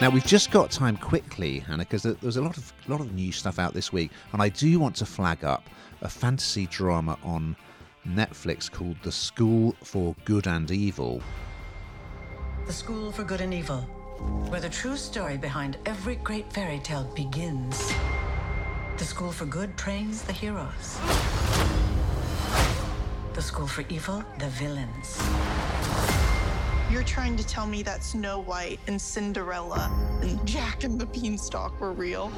Now we've just got time quickly, Hannah, because there's a lot of lot of new stuff out this week, and I do want to flag up a fantasy drama on Netflix called The School for Good and Evil. The School for Good and Evil, where the true story behind every great fairy tale begins. The School for Good trains the heroes. The School for Evil, the villains. You're trying to tell me that Snow White and Cinderella and Jack and the Beanstalk were real?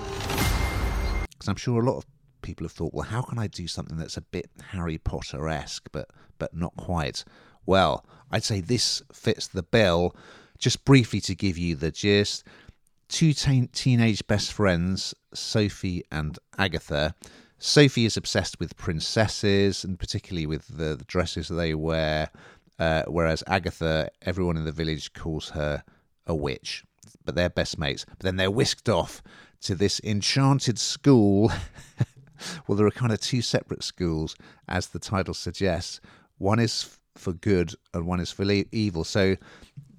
Because I'm sure a lot of people have thought, well, how can I do something that's a bit Harry Potter esque, but but not quite? Well, I'd say this fits the bill. Just briefly to give you the gist two teen- teenage best friends, Sophie and Agatha. Sophie is obsessed with princesses and particularly with the, the dresses they wear uh, whereas Agatha, everyone in the village calls her a witch, but they're best mates. But then they're whisked off to this enchanted school. well, there are kind of two separate schools, as the title suggests. One is for good and one is for evil. So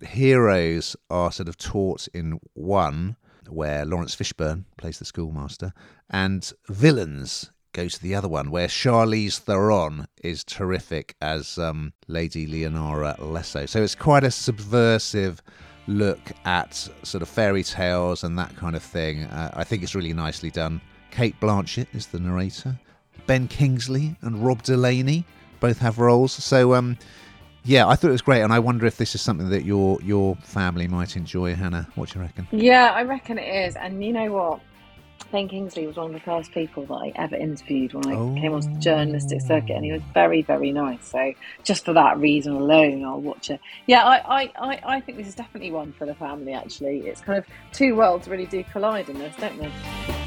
heroes are sort of taught in one, where Laurence Fishburne plays the schoolmaster, and villains go to the other one, where Charlize Theron is terrific as um, Lady Leonora Lesso. So it's quite a subversive look at sort of fairy tales and that kind of thing. Uh, I think it's really nicely done. Cate Blanchett is the narrator. Ben Kingsley and Rob Delaney both have roles. So um, yeah, I thought it was great, and I wonder if this is something that your your family might enjoy. Hannah, what do you reckon? Yeah, I reckon it is. And you know what? Ben Kingsley was one of the first people that I ever interviewed when I oh. came onto the oh. journalistic circuit, and he was very, very nice. So just for that reason alone, I'll watch it. Yeah, I, I, I, think this is definitely one for the family. Actually, it's kind of two worlds really do collide in this, don't they?